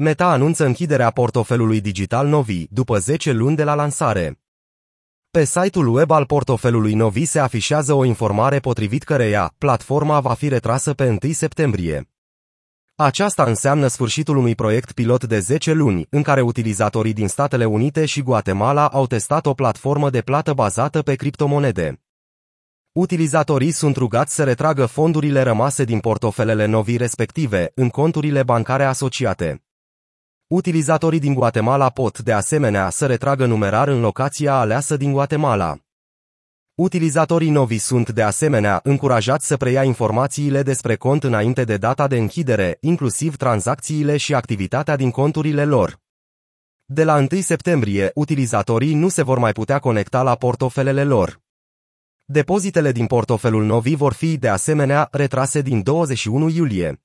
Meta anunță închiderea portofelului digital Novi după 10 luni de la lansare. Pe site-ul web al portofelului Novi se afișează o informare potrivit căreia platforma va fi retrasă pe 1 septembrie. Aceasta înseamnă sfârșitul unui proiect pilot de 10 luni, în care utilizatorii din Statele Unite și Guatemala au testat o platformă de plată bazată pe criptomonede. Utilizatorii sunt rugați să retragă fondurile rămase din portofelele novi respective în conturile bancare asociate. Utilizatorii din Guatemala pot, de asemenea, să retragă numerar în locația aleasă din Guatemala. Utilizatorii novi sunt, de asemenea, încurajați să preia informațiile despre cont înainte de data de închidere, inclusiv tranzacțiile și activitatea din conturile lor. De la 1 septembrie, utilizatorii nu se vor mai putea conecta la portofelele lor. Depozitele din portofelul Novi vor fi, de asemenea, retrase din 21 iulie.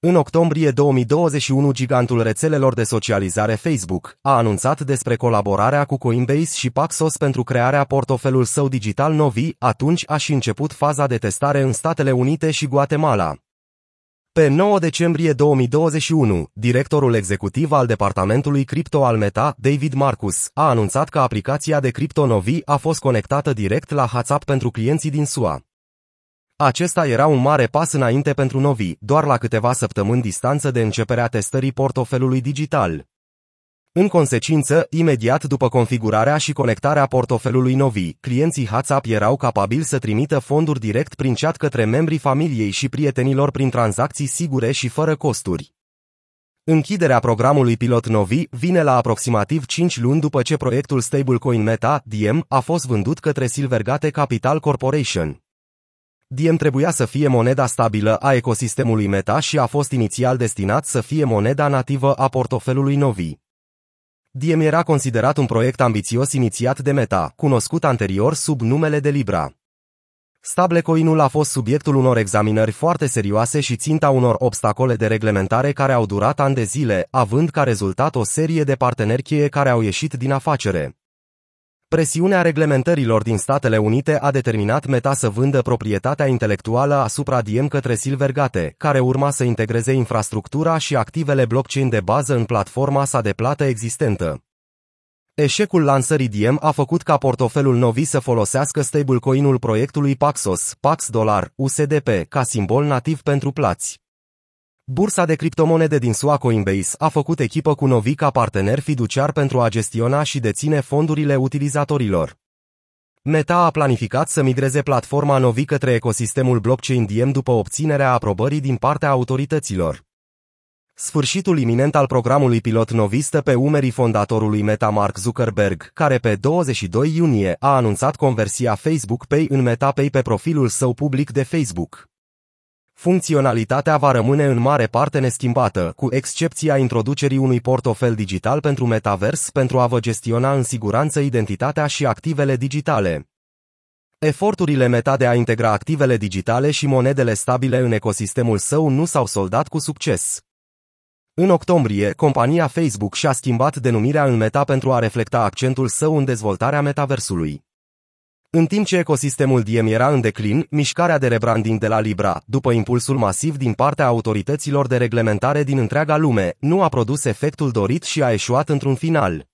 În octombrie 2021, gigantul rețelelor de socializare Facebook a anunțat despre colaborarea cu Coinbase și Paxos pentru crearea portofelul său digital Novi, atunci a și început faza de testare în Statele Unite și Guatemala. Pe 9 decembrie 2021, directorul executiv al departamentului cripto al Meta, David Marcus, a anunțat că aplicația de cripto Novi a fost conectată direct la WhatsApp pentru clienții din SUA. Acesta era un mare pas înainte pentru Novi, doar la câteva săptămâni distanță de începerea testării portofelului digital. În consecință, imediat după configurarea și conectarea portofelului Novi, clienții WhatsApp erau capabili să trimită fonduri direct prin chat către membrii familiei și prietenilor prin tranzacții sigure și fără costuri. Închiderea programului pilot Novi vine la aproximativ 5 luni după ce proiectul stablecoin Meta, Diem, a fost vândut către Silvergate Capital Corporation. Diem trebuia să fie moneda stabilă a ecosistemului Meta și a fost inițial destinat să fie moneda nativă a portofelului Novi. Diem era considerat un proiect ambițios inițiat de Meta, cunoscut anterior sub numele de Libra. Stablecoin-ul a fost subiectul unor examinări foarte serioase și ținta unor obstacole de reglementare care au durat ani de zile, având ca rezultat o serie de parteneri cheie care au ieșit din afacere. Presiunea reglementărilor din Statele Unite a determinat Meta să vândă proprietatea intelectuală asupra Diem către Silvergate, care urma să integreze infrastructura și activele blockchain de bază în platforma sa de plată existentă. Eșecul lansării Diem a făcut ca portofelul Novi să folosească stablecoin-ul proiectului Paxos, Pax Dollar, USDP, ca simbol nativ pentru plați. Bursa de criptomonede din SUA Coinbase a făcut echipă cu Novi ca partener fiduciar pentru a gestiona și deține fondurile utilizatorilor. Meta a planificat să migreze platforma Novi către ecosistemul blockchain Diem după obținerea aprobării din partea autorităților. Sfârșitul iminent al programului pilot Novi stă pe umerii fondatorului Meta Mark Zuckerberg, care pe 22 iunie a anunțat conversia Facebook Pay în MetaPay pe profilul său public de Facebook. Funcționalitatea va rămâne în mare parte neschimbată, cu excepția introducerii unui portofel digital pentru metavers pentru a vă gestiona în siguranță identitatea și activele digitale. Eforturile Meta de a integra activele digitale și monedele stabile în ecosistemul său nu s-au soldat cu succes. În octombrie, compania Facebook și-a schimbat denumirea în Meta pentru a reflecta accentul său în dezvoltarea metaversului. În timp ce ecosistemul Diem era în declin, mișcarea de rebranding de la Libra, după impulsul masiv din partea autorităților de reglementare din întreaga lume, nu a produs efectul dorit și a eșuat într-un final.